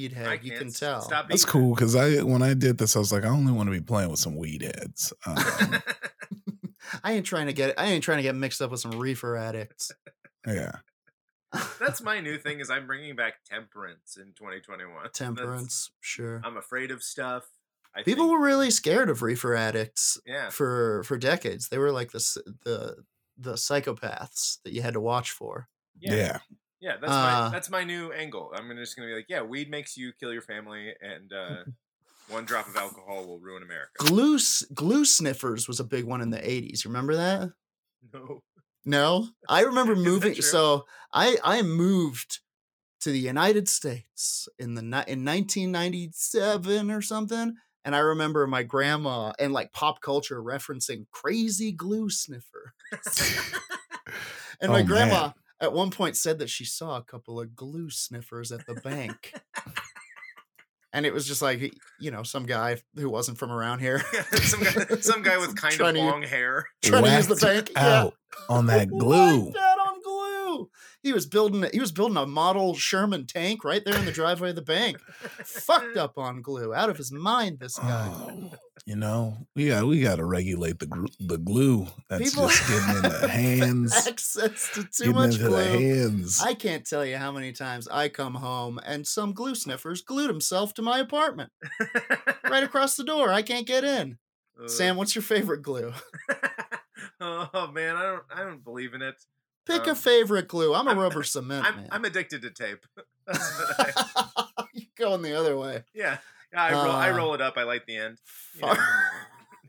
You're weed I head. You can't can s- tell. Stop That's cool because I when I did this, I was like, I only want to be playing with some weed heads. Um, I ain't trying to get I ain't trying to get mixed up with some reefer addicts. yeah, That's my new thing. Is I'm bringing back temperance in 2021. That's- Temperance, sure. I'm afraid of stuff. I People think- were really scared of reefer addicts yeah. for for decades. They were like the the the psychopaths that you had to watch for. Yeah. yeah. Yeah, that's Uh, my that's my new angle. I'm just gonna be like, yeah, weed makes you kill your family, and uh, one drop of alcohol will ruin America. Glue s- glue sniffers was a big one in the 80s. You remember that? No, No, I remember moving. So I I moved to the United States in the in 1997 or something, and I remember my grandma and like pop culture referencing crazy glue sniffer. And my Oh, grandma man. At one point said that she saw a couple of glue sniffers at the bank. And it was just like, you know, some guy who wasn't from around here. some guy, some guy with kind Trying of to- long hair. trying to use the Whacked bank. Yeah. out on that glue. Wiped out on glue. He was building he was building a model Sherman tank right there in the driveway of the bank. Fucked up on glue. Out of his mind, this guy. Oh, you know, we got we got to regulate the gr- the glue that's People just getting in the hands, Access to too getting much into the glue. hands. I can't tell you how many times I come home and some glue sniffers glued himself to my apartment right across the door. I can't get in. Uh, Sam, what's your favorite glue? oh man, I don't I don't believe in it. Pick a Um, favorite glue. I'm a I'm- rubber cement I'm man. I'm addicted to tape. I, you going the other way. yeah, yeah. I roll I Uh, roll it up. I light the end. you know.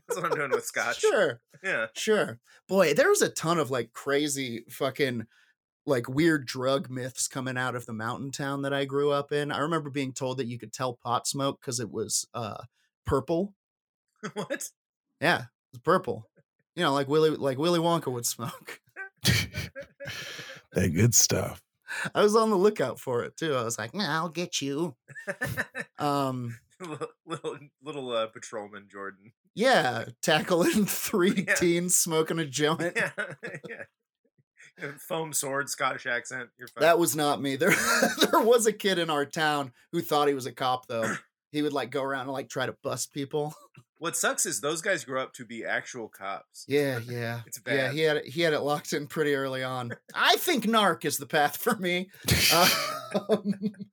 That's what I'm doing with scotch. Sure. Yeah. Sure. Boy, there was a ton of like crazy fucking like weird drug myths coming out of the mountain town that I grew up in. I remember being told that you could tell pot smoke because it was uh purple. what? Yeah, it was purple. You know, like Willy like Willy Wonka would smoke. that good stuff. I was on the lookout for it too. I was like, nah, I'll get you. Um little little, little uh, patrolman Jordan. yeah, tackling three Yeah. teens smoking a joint. Yeah, yeah. Foam sword, Scottish accent. That was not me. There, there was a kid in our town who thought he was a cop, though. He would like go around and like try to bust people. What sucks is those guys grow up to be actual cops. Yeah, yeah, It's bad. yeah. He had it, he had it locked in pretty early on. I think narc is the path for me. Uh,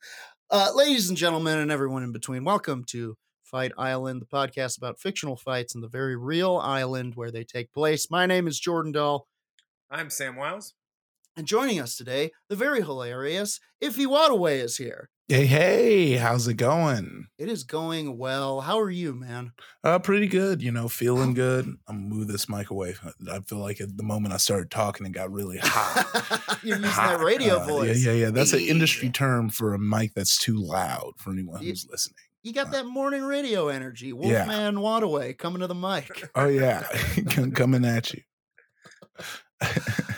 uh, ladies and gentlemen, and everyone in between, welcome to Fight Island, the podcast about fictional fights and the very real island where they take place. My name is Jordan Dahl. I'm Sam Wiles. And joining us today, the very hilarious Iffy Wadaway is here. Hey, hey, how's it going? It is going well. How are you, man? Uh, pretty good. You know, feeling good. I'm gonna move this mic away. I feel like at the moment I started talking, it got really hot. You're using Hot. that radio Uh, voice. Yeah, yeah, yeah. That's an industry term for a mic that's too loud for anyone who's listening. You got that morning radio energy. Yeah. Wolfman Wadaway coming to the mic. Oh yeah, coming at you.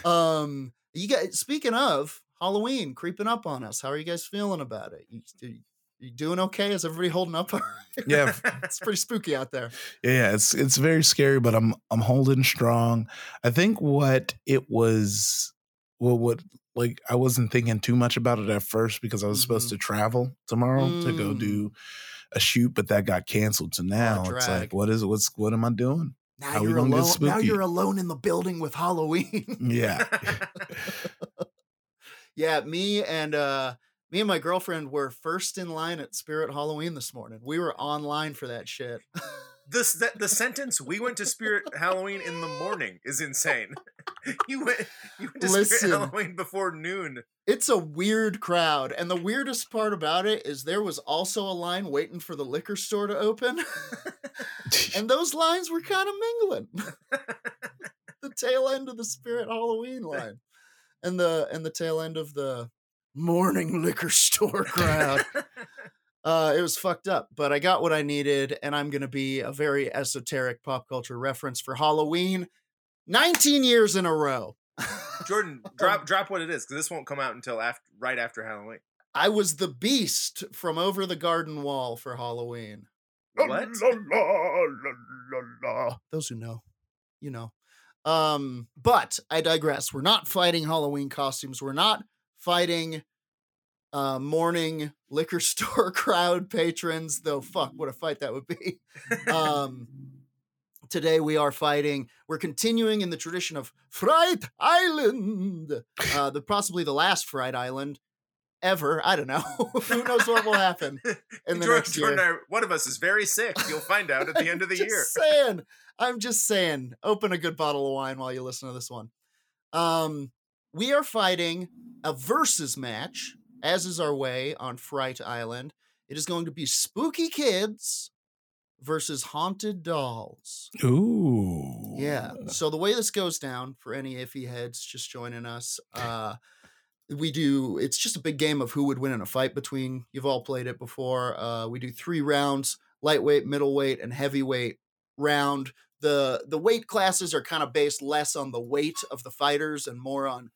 Um, you guys. Speaking of Halloween creeping up on us, how are you guys feeling about it? You, you, you doing okay? Is everybody holding up? Yeah, it's pretty spooky out there. yeah, it's it's very scary, but I'm I'm holding strong. I think what it was, well, what like I wasn't thinking too much about it at first because I was supposed to travel tomorrow to go Mm. do a shoot, but that got canceled. So now it's like, what is it? What's what am I doing? Now How you're alone. Now you're alone in the building with Halloween. Yeah, yeah, me and uh me and my girlfriend were first in line at Spirit Halloween this morning. We were online for that shit. This the, the sentence "We went to Spirit Halloween in the morning" is insane. you went you went to Listen. Spirit Halloween before noon. it's a weird crowd, and the weirdest part about it is there was also a line waiting for the liquor store to open, and those lines were kind of mingling. the tail end of the Spirit Halloween line, and the and the tail end of the morning liquor store crowd. Uh, it was fucked up, but I got what I needed, and I'm gonna be a very esoteric pop culture reference for Halloween. 19 years in a row. Jordan, drop drop what it is because this won't come out until after right after Halloween. I was the beast from over the garden wall for Halloween. What? Those who know, you know. Um, but I digress. We're not fighting Halloween costumes. We're not fighting uh, morning liquor store crowd patrons. Though, fuck, what a fight that would be. Um, today we are fighting. We're continuing in the tradition of Fright Island, uh, the possibly the last Fright Island ever. I don't know. Who knows what will happen in the George, next year? one of us is very sick. You'll find out at the end of the just year. saying. I'm just saying. Open a good bottle of wine while you listen to this one. Um, we are fighting a versus match, as is our way on Fright Island. It is going to be spooky kids versus haunted dolls. Ooh. Yeah. So the way this goes down for any iffy heads just joining us, uh we do it's just a big game of who would win in a fight between you've all played it before. Uh we do 3 rounds, lightweight, middleweight and heavyweight round. The the weight classes are kind of based less on the weight of the fighters and more on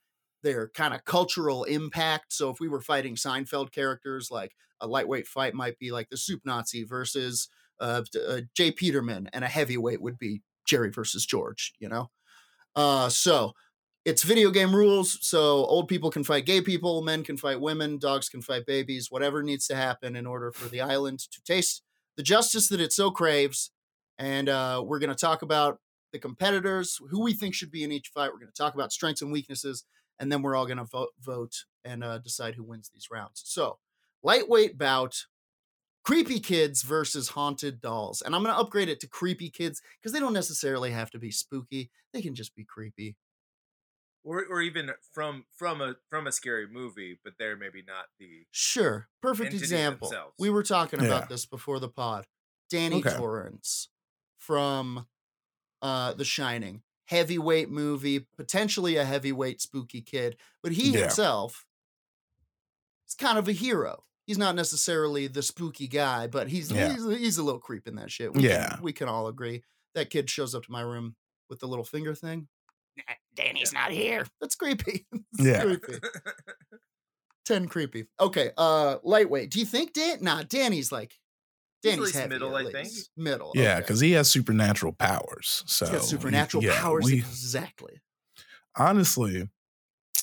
their kind of cultural impact. So if we were fighting Seinfeld characters like a lightweight fight might be like the soup Nazi versus uh, uh, J. Peterman, and a heavyweight would be Jerry versus George, you know? Uh, so it's video game rules. So old people can fight gay people, men can fight women, dogs can fight babies, whatever needs to happen in order for the island to taste the justice that it so craves. And uh, we're going to talk about the competitors, who we think should be in each fight. We're going to talk about strengths and weaknesses, and then we're all going to vote, vote and uh, decide who wins these rounds. So, lightweight bout creepy kids versus haunted dolls. And I'm going to upgrade it to creepy kids because they don't necessarily have to be spooky. They can just be creepy. or or even from from a from a scary movie, but they're maybe not the Sure. Perfect example. themselves. We were talking Yeah. about this before the pod. Danny Okay. Torrance from uh The Shining. Heavyweight movie, potentially a heavyweight spooky kid, but he Yeah. himself is kind of a hero. He's not necessarily the spooky guy, but he's Yeah. he's, he's a little creep in that shit. We Yeah. can, we can all agree. That kid shows up to my room with the little finger thing. "Nah, Danny's not here. That's creepy. It's Yeah. creepy. 10 creepy. Okay, uh lightweight. Do you think Dan nah, Danny's like He's at Danny's least heavy, middle, at I think. Middle. Yeah, okay. because he has supernatural powers. So He's got supernatural yeah, powers. we- exactly. honestly,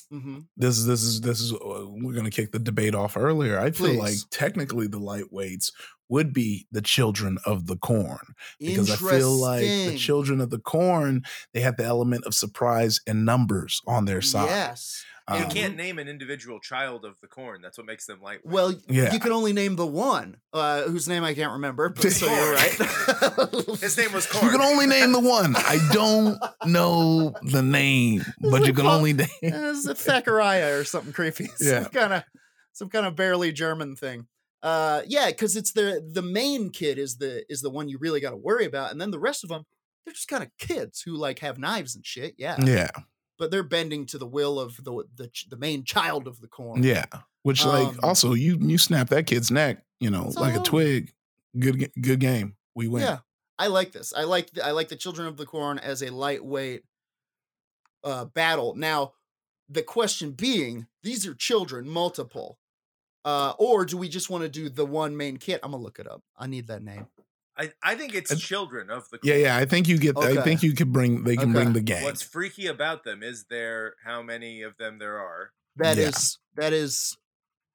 hmm this this is this is uh, we're gonna kick the debate off earlier. I feel like technically the lightweights would be the children of the corn because I feel like the children of the corn they have the element of surprise and numbers on their side. Yes. You Um, can't name an individual child of the corn. That's what makes them lightweight. Well, Yeah. you can only name the one, uh, whose name I can't remember. But so you're right. His name was corn. You can only name the one. I don't know the name, but you can only name. It's a Thackeray or something creepy. Yeah. Some kind of some kind of barely German thing. Uh yeah, because it's the the main kid is the is the one you really got to worry about, and then the rest of them they're just kind of kids who like have knives and shit. Yeah, Yeah, but they're bending to the will of the the the main child of the corn. yeah. Which like Um, also you you snap that kid's neck, you know, like a twig. Good good game. We win. Yeah, I like this. I like the, I like the Children of the Corn as a lightweight uh, battle. Now, the question being, these are children, multiple, uh, or do we just want to do the one main kid? I'm gonna look it up. I need that name. I, I think it's children of the Yeah, yeah. I think you get. I think you could bring. They can Okay. bring the gang. What's freaky about them is there how many of them there are. That is Yeah. that is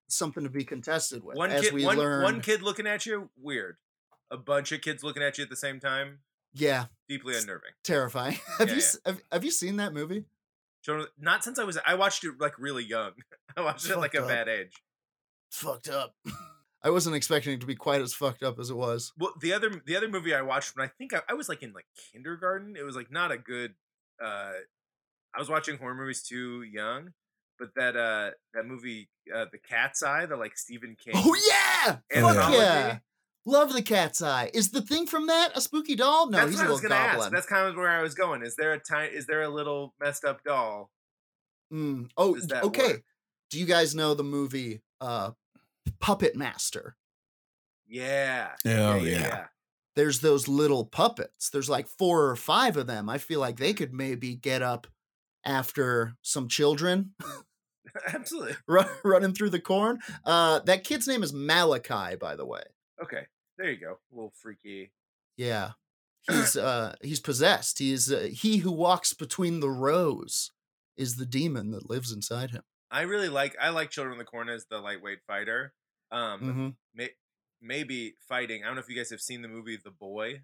something to be contested with. One as kid, we one, learn, one kid looking at you, weird. A bunch of kids looking at you at the same time, yeah, deeply unnerving. terrifying. have Yeah, you yeah. have, have you seen that movie? Children- Not since I was, I watched it like really young. I watched it at, like a up. bad age. It's fucked up. I wasn't expecting it to be quite as fucked up as it was. Well, the other the other movie I watched when I think I, I was like in like kindergarten. It was like not a good. uh I was watching horror movies too young, but that uh that movie, uh The Cat's Eye, the like Stephen King. Oh yeah! Fuck yeah! Love the cat's eye. Is the thing from that a spooky doll? No, That's he's a little goblin. ask. That's kind of where I was going. Is there a tiny? Is there a little messed up doll? Mm. Oh, okay. work? Do you guys know the movie uh, Puppet Master? Yeah. Oh, yeah. There's those little puppets. There's like four or five of them. I feel like they could maybe get up after some children Absolutely. run, running through the corn. Uh, that kid's name is Malachi, by the way. Okay. There you go. A little freaky. Yeah. He's uh he's possessed. He is uh, he who walks between the rows is the demon that lives inside him. I really like I like Children of the Corn as the lightweight fighter. Um, Mhm. may, maybe fighting. I don't know if you guys have seen the movie The Boy.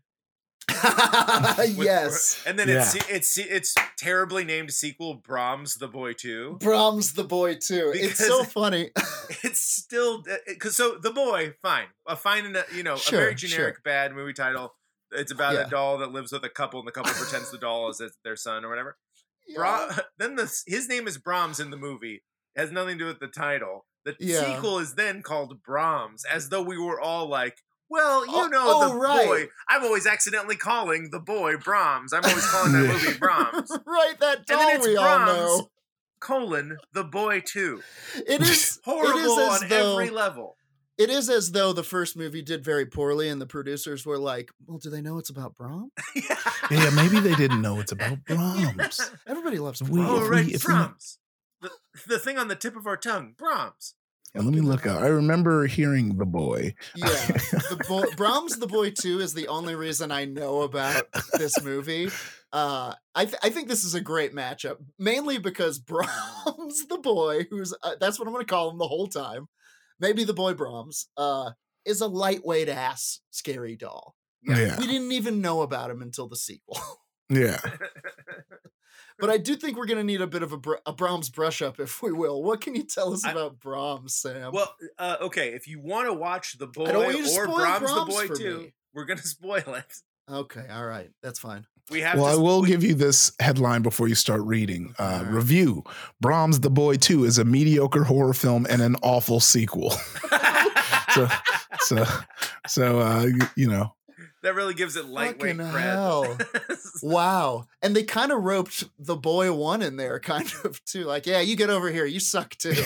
with- yes. and then Yeah. it's it's it's terribly named sequel Brahms the Boy Two. Brahms the boy too. it's so funny. It's still because so the boy fine a fine and a- you know Sure, a very sure. generic bad movie title. It's about Yeah. a doll that lives with a couple and the couple pretends the doll is their son or whatever. Yeah. Bra- then the his name is Brahms in the movie. It has nothing to do with the title. The Yeah. sequel is then called Brahms, as though we were all like, "Well, you Oh- know, oh, the right. boy." I'm always accidentally calling the boy Brahms. I'm always calling that movie Brahms. right, that And doll then it's we all know. colon the boy too. It is Horrible as on though- every level. It is as though the first movie did very poorly, and the producers were like, "Well, do they know it's about Brahms? Yeah, maybe they didn't know it's about Brahms. Everybody loves We- Brahms." Oh, if right, if we- Brahms. The, the thing on the tip of our tongue, Brahms. And let me look up. I remember hearing the boy. Yeah, the boy, Brahms the Boy Two is the only reason I know about this movie. Uh, I th- I think this is a great matchup, mainly because Brahms the Boy, who's uh, that's what I'm going to call him the whole time, maybe the boy Brahms, uh, is a lightweight ass scary doll. Yeah. We didn't even know about him until the sequel. Yeah. But I do think we're going to need a bit of a, Br- a Brahms brush up, if we will. What can you tell us I- about Brahms, Sam? well, uh, okay, if you want to watch the boy don't want you to or spoil Brahms, the boy too, me. we're gonna spoil it. okay, all right, that's fine. We have Well, to. I will we- give you this headline before you start reading. Uh, Alright. Review Brahms the Boy 2 is a mediocre horror film and an awful sequel. so, so, so uh, y- you know, that really gives it lightweight Fucking cred. hell. Wow. And they kind of roped the boy one in there, kind of too. Like, yeah, you get over here. You suck too.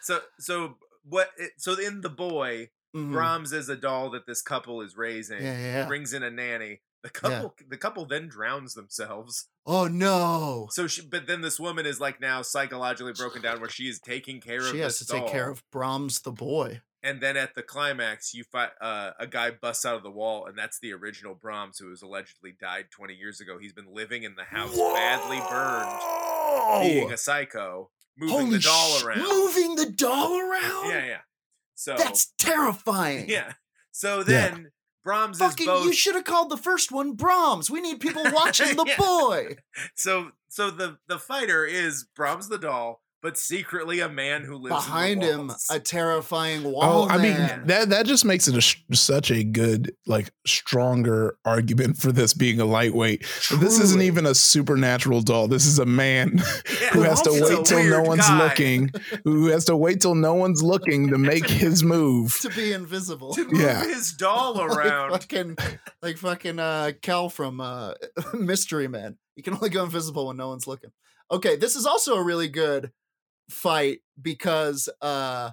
so, so what? It, so in the boy, Mhm. Brahms is a doll that this couple is raising. Yeah, yeah, yeah. Brings in a nanny. The couple, the couple then drowns themselves. Oh no. So, she, but then this woman is like now psychologically broken down, where she is taking care of She has to take care of Brahms the boy. And then at the climax, you find uh, a guy busts out of the wall, and that's the original Brahms, who was allegedly died 20 years ago. He's been living in the house, badly burned, being a psycho, moving Holy the doll sh- around. Moving the doll around? Yeah, yeah. So That's terrifying. yeah. So then Brahms Fucking, is both. you should have called the first one Brahms. We need people watching the Yeah. boy. So so the the fighter is Brahms the doll, but secretly a man who lives in the Behind him a terrifying wall. oh, wall. I mean, man. that that just makes it a, such a good, like, stronger argument for this being a lightweight. This isn't even a supernatural doll. This is a man Yeah, who has to wait till no one's guy. looking, who has to wait till no one's looking to make his move. to be invisible. to move Yeah. his doll like around. fucking, like fucking uh, Cal from uh, Mystery Man. You can only go invisible when no one's looking. Okay, this is also a really good fight because uh,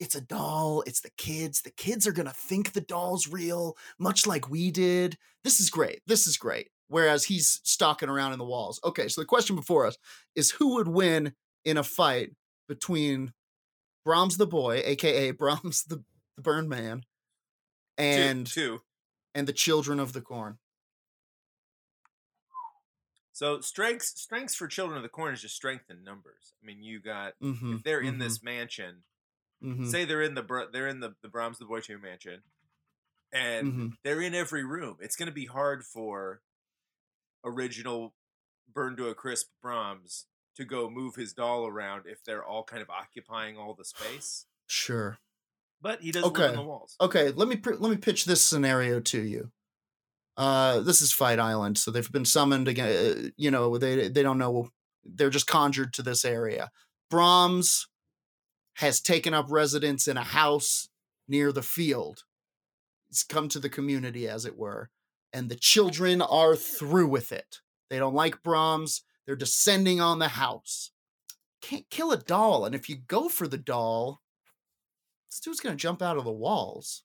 it's a doll. It's the kids. The kids are gonna think the doll's real, much like we did. This is great. This is great. Whereas he's stalking around in the walls. Okay, so the question before us is who would win in a fight between Brahms the boy, aka Brahms the, the Burn Man, Two- and two. and the children of the corn. So strengths strengths for children of the corn is just strength in numbers. I mean, you got Mm-hmm. if they're in this mansion. hmm Say they're in the they're in the the Brahms the Boy Two mansion, and hmm they're in every room. It's going to be hard for original burned to a crisp Brahms to go move his doll around if they're all kind of occupying all the space. Sure. But he doesn't live in Okay. the walls. Okay. Let me pr- let me pitch this scenario to you. Uh, this is Fight Island, so they've been summoned again. uh, You know, they they don't know. They're just conjured to this area. Brahms has taken up residence in a house near the field. He's come to the community, as it were, and the children are through with it. They don't like Brahms. They're descending on the house. Can't kill a doll, and if you go for the doll, this dude's gonna jump out of the walls.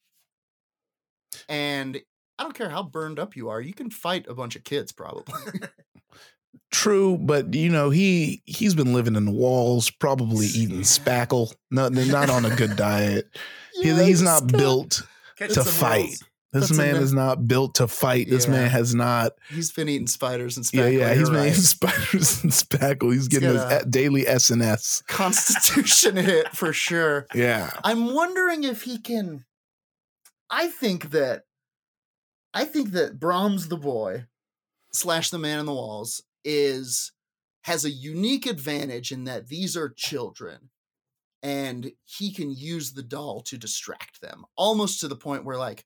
And I don't care how burned up you are, you can fight a bunch of kids probably. True, but you know he he's been living in the walls, probably eating spackle. Not not on a good diet. He- he's not built to fight. rolls. This That's man is not built to fight. This Yeah. man has not. He's been eating spiders and Yeah, spackle. yeah. He's you're making right. spiders and spackle. He's getting his a- e- daily SNS. Constitution hit for sure. Yeah. I'm wondering if he can. I think that. I think that Brahms the boy, slash the man in the walls, is has a unique advantage in that these are children, and he can use the doll to distract them, almost to the point where like.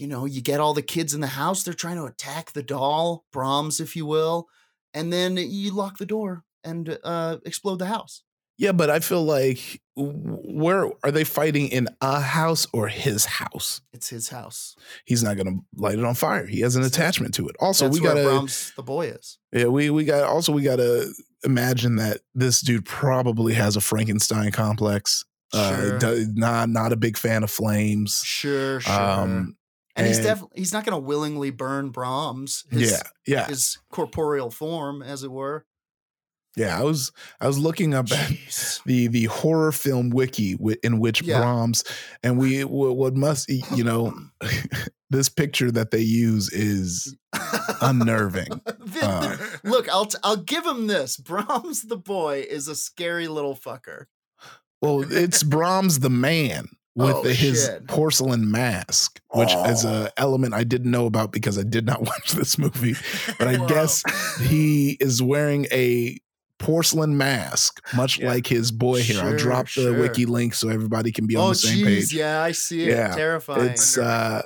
You know, you get all the kids in the house, they're trying to attack the doll, Brahms, if you will, and then you lock the door and uh, explode the house. Yeah, but I feel like where are they fighting in a house or his house? It's his house. He's not going to light it on fire. He has an attachment to it. Also, That's we got to the boy is. Yeah, we we got also we got to imagine that this dude probably has a Frankenstein complex. Uh, Sure. do- not not a big fan of flames. Sure, sure. Um, and, he's definitely he's not going to willingly burn Brahms. His, yeah, yeah, his corporeal form, as it were. Yeah. I was I was looking up at the the horror film wiki in which Yeah. Brahms and we what must you know this picture that they use is unnerving. Uh, Look, I'll t- I'll give him this. Brahms the boy is a scary little fucker. Well, it's Brahms the man with Oh, his shit. porcelain mask, which is a element I didn't know about because I did not watch this movie. But I guess he is wearing a porcelain mask, much Yeah. like his boy here. I'll Sure, drop the sure. wiki link so everybody can be on oh, the same jeez, page. yeah, I see it. Yeah, Terrifying. It's uh,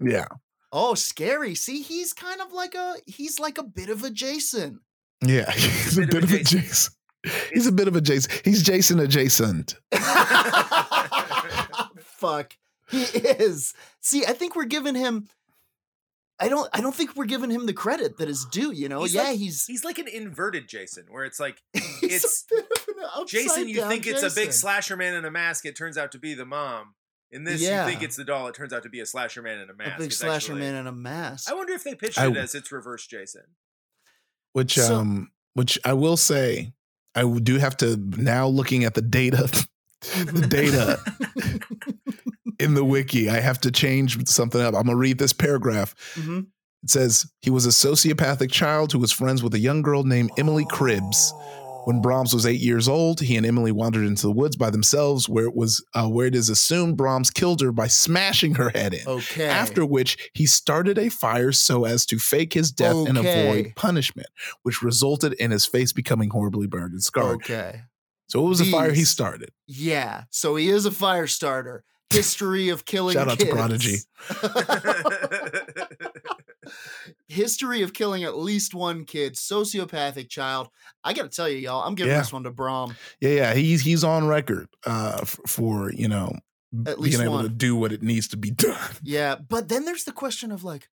yeah, oh, scary. See, he's kind of like a he's like a bit of a Jason. yeah. He's a bit of a Jason. He's a bit of a Jason. He's Jason adjacent. Fuck. He is. See, I think we're giving him I don't I don't think we're giving him the credit that is due, you know? He's yeah, like- he's He's like an inverted Jason, where it's like it's- a bit of an Jason, you upside-down think it's a big slasher man in a mask. It turns out to be the mom. In this, you think it's the doll. It turns out to be a slasher man in a mask. a big It's slasher actually- man in a mask. I wonder if they pitched I it w- as it's reverse Jason. which So- um which I will say I do have to now looking at the data the data in the wiki I have to change something up. I'm going to read this paragraph. Mhm. It says he was a sociopathic child who was friends with a young girl named Emily Cribbs. When Brahms was eight years old, he and Emily wandered into the woods by themselves, where it was uh, where it is assumed Brahms killed her by smashing her head in. Okay. After which he started a fire so as to fake his death and avoid punishment, which resulted in his face becoming horribly burned and scarred. Okay. So it was a fire he started. Yeah. So he is a fire starter. History of killing Shout out to. Prodigy. History of killing at least one kid, sociopathic child. I got to tell you, y'all, I'm giving Yeah. this one to Brom. Yeah, yeah, he's he's on record uh, for you know At being least able to do what it needs to be done. Yeah. But then there's the question of like,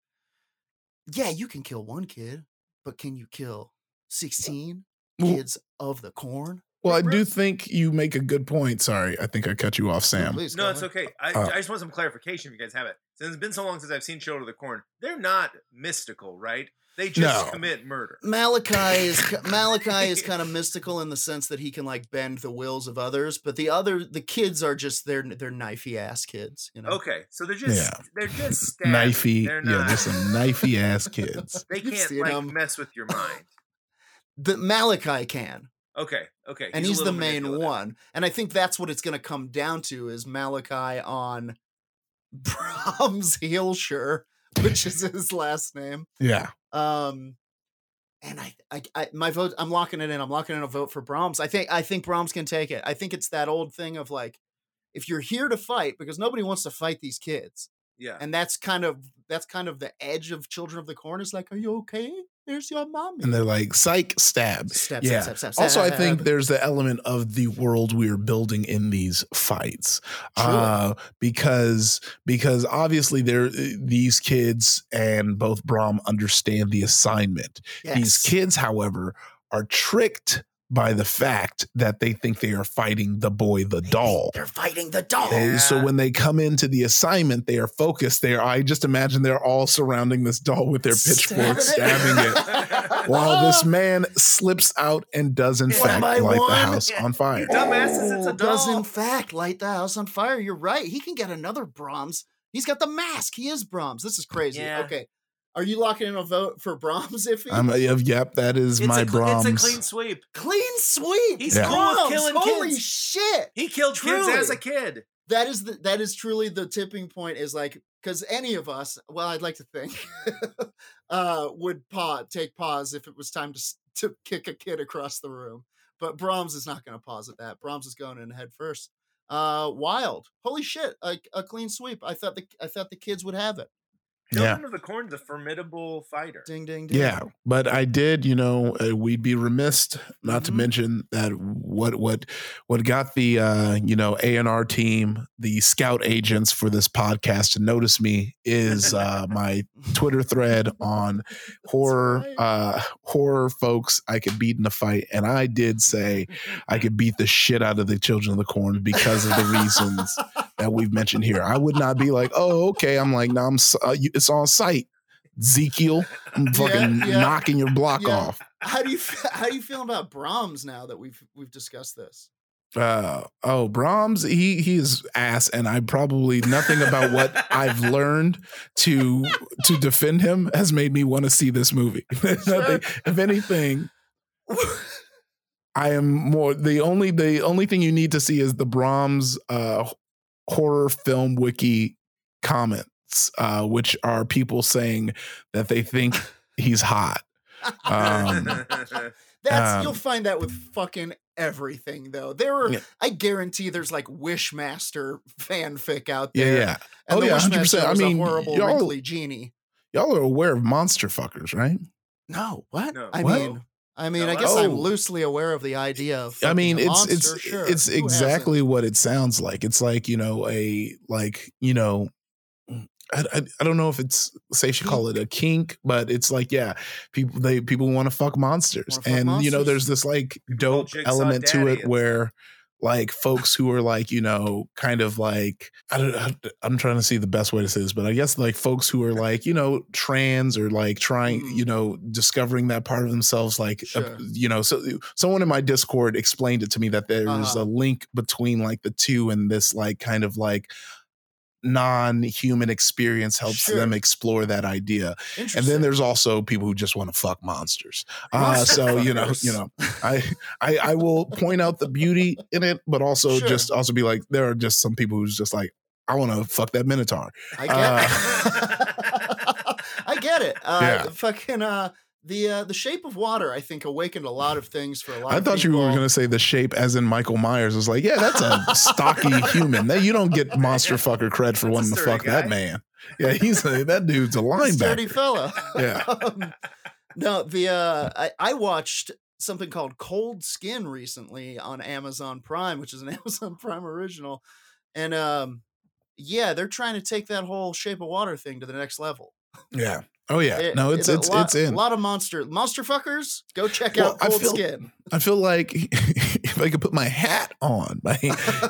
yeah, you can kill one kid, but can you kill 16 Well- kids of the corn? Well, I do think you make a good point. Sorry, I think I cut you off, Sam. Please, no, it's okay. I, Uh, I just want some clarification if you guys have it. Since it's been so long since I've seen Children of the Corn, they're not mystical, right? They just No. commit murder. Malachi is Malachi is kind of mystical in the sense that he can like bend the wills of others, but the other the kids are just they're they're knifey ass kids, you know. Okay, so they're just Yeah. they're just stabbing. Knifey, They're yeah, not. there's some knifey ass kids. They can't seen like 'em. mess with your mind. The Malachi can, Okay, okay, and he's, the main one, and I think that's what it's going to come down to is Malachi on Brahms Heelshire, which is his last name. Yeah, Um, and I, I, I, my vote, I'm locking it in. I'm locking in a vote for Brahms. I think, I think Brahms can take it. I think it's that old thing of like, if you're here to fight, because nobody wants to fight these kids, Yeah, and that's kind of that's kind of the edge of Children of the Corn. Is like, are you okay? Here's your mommy. and they're like psych stab. Step, yeah. step, step, step, Also, I think there's the element of the world we are building in these fights, True. uh, because because obviously there these kids and both Brom understand the assignment. These kids, however, are tricked by the fact that they think they are fighting the boy, the doll. They're fighting the dog. And so when they come into the assignment, they are focused. They are. I just imagine they're all surrounding this doll with their pitchforks, Stabbing stabbing it, while this oh. man slips out and does in One fact by light the house on fire. Dumbasses, it's a Oh, Does in fact light the house on fire. You're right. He can get another Brahms He's got the mask. He is Brahms. This is crazy. Yeah. Okay. Are you locking in a vote for Brahms, Iffy? I'm uh, yep, that is It's, my a, cl- Brahms. it's a clean sweep. Clean sweep. He's Yeah. cool Brahms, killing Holy kids. shit. He killed kids as a kid. That is the that is truly the tipping point is like because any of us, well, I'd like to think, uh, would pause, take pause if it was time to to kick a kid across the room. But Brahms is not going to pause at that. Brahms is going in head first. Uh, wild, holy shit, a, a clean sweep. I thought the I thought the kids would have it. Yeah. Children of the Corn, the formidable fighter. Ding ding ding. Yeah, but I did, you know, uh, we'd be remiss not to Mhm. mention that what what what got the uh, you know A and R team, the scout agents for this podcast to notice me is uh, my Twitter thread on horror right. uh, horror folks I could beat in a fight, and I did say I could beat the shit out of the Children of the Corn because of the reasons that we've mentioned here. I would not be like, oh, okay. I'm like, no, I'm. s- Uh, you, it's on site, Ezekiel. I'm fucking yeah. knocking your block Yeah. off. How do you how do you feel about Brahms now that we've we've discussed this? Uh, oh, Brahms, he he is ass, and I probably nothing about what I've learned to to defend him has made me want to see this movie. Nothing- if anything, I am more the only the only thing you need to see is the Brahms uh horror film wiki comments, uh, which are people saying that they think he's hot. Um, That's you'll um, find that with fucking everything though. There are Yeah. I guarantee there's like Wishmaster fanfic out there. yeah. And Oh, the yeah, Wishmaster 100%. I mean, a horrible y'all- wrinkly genie. Y'all are aware of monster fuckers, right? No, what? No. I What? mean I mean, No, I what? guess I'm Oh. loosely aware of the idea of I fucking mean, a it's monster, it's sure. it's Who hasn't? exactly what it sounds like. It's like you know a like you know. I, I, I don't know if it's safe to call it a kink, but it's like yeah, people they people want to fuck monsters, fuck and you know there's this like dope element to it where like folks who are like you know kind of like I don't I- I'm trying to see the best way to say this, but I guess like folks who are like you know trans or like trying Mhm. you know discovering that part of themselves like uh, you know so someone in my discord explained it to me that there's Uh-huh. a link between like the two and this like kind of like non-human experience helps Sure. them explore that idea and then there's also people who just want to fuck monsters uh, so you know you know I, I i will point out the beauty in it but also Sure. just also be like there are just some people who's just like i want to fuck that minotaur I get it. I get it. Uh, uh, Yeah. fucking uh the uh, the shape of water I think awakened a lot of things for a lot I thought you were going to say the shape as in Michael Myers. I was like, yeah, that's a stocky human. That you don't get monster fucker cred for wanting to fuck that man. Yeah, he's a, that dude's a sturdy linebacker. fella. Yeah. Um, no, the uh, I, I watched something called Cold Skin recently on Amazon Prime, which is an Amazon Prime original, and um, yeah, they're trying to take that whole Shape of Water thing to the next level. Yeah. Oh yeah. It- no, it's a it's lot, it's in. a lot of monster monster fuckers. Go check Well, out I Cold feel- Skin. I feel like if I could put my hat on, my,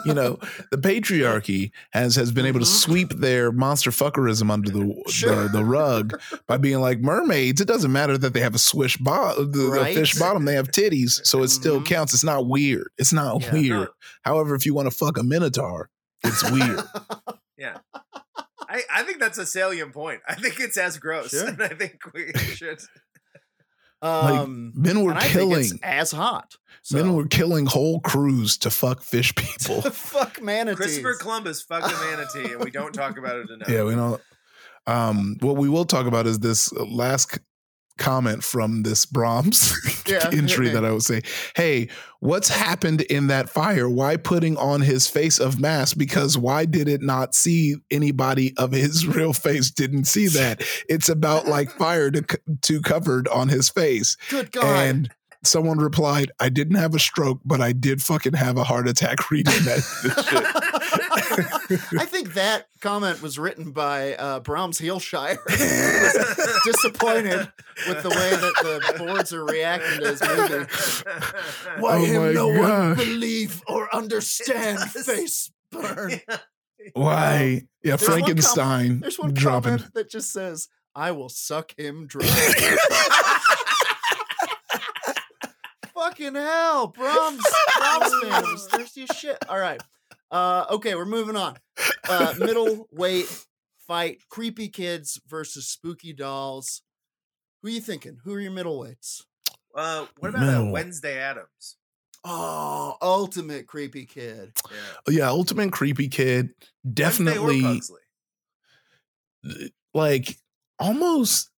you know, the patriarchy has has been able to Mhm. sweep their monster fuckerism under the Sure. the, the rug by being like mermaids. It doesn't matter that they have a swish bottom, the, the fish bottom. They have titties, so it still Mhm. counts. It's not weird. It's not Yeah. weird. However, if you want to fuck a minotaur, it's weird. yeah. I, I think that's a salient point. I think it's as gross. Sure. And I think we should. um, Men were and I think killing. it's as hot. So. Men were killing whole crews to fuck fish people. fuck manatees. Christopher Columbus fucked a manatee, and we don't talk about it enough. Yeah, we know. Um, what we will talk about is this last c- comment from this Brahms Yeah, entry that I would say, "Hey, what's happened in that fire? Why putting on his face of mask? Because why did it not see anybody of his real face? Didn't see that. It's about like fire to to covered on his face." Good God. And someone replied, "I didn't have a stroke, but I did fucking have a heart attack reading that shit." I think that comment was written by uh, Brahms Heelshire. He disappointed with the way that the boards are reacting to his movie. Why Oh my him no one God. believe or understand face burn? Why? Yeah, There's one com- Frankenstein There's one dropping. comment that just says, "I will suck him dry." Fucking hell, Brahms, Brahms man was thirsty as shit. All right, uh, okay, we're moving on. Uh, middleweight fight creepy kids versus spooky dolls. Who are you thinking? Who are your middleweights? Uh, what about uh, Middle. Wednesday Addams? Oh, ultimate creepy kid. Yeah. yeah, ultimate creepy kid. Definitely like almost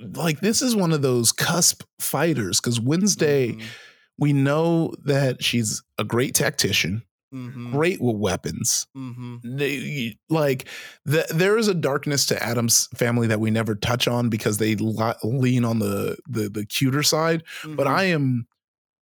like this is one of those cusp fighters because Wednesday, Mhm, we know that she's a great tactician, mhm, great with weapons. mhm. They- like the, there is a darkness to Addams family that we never touch on because they li- lean on the the the cuter side. But Mhm. I am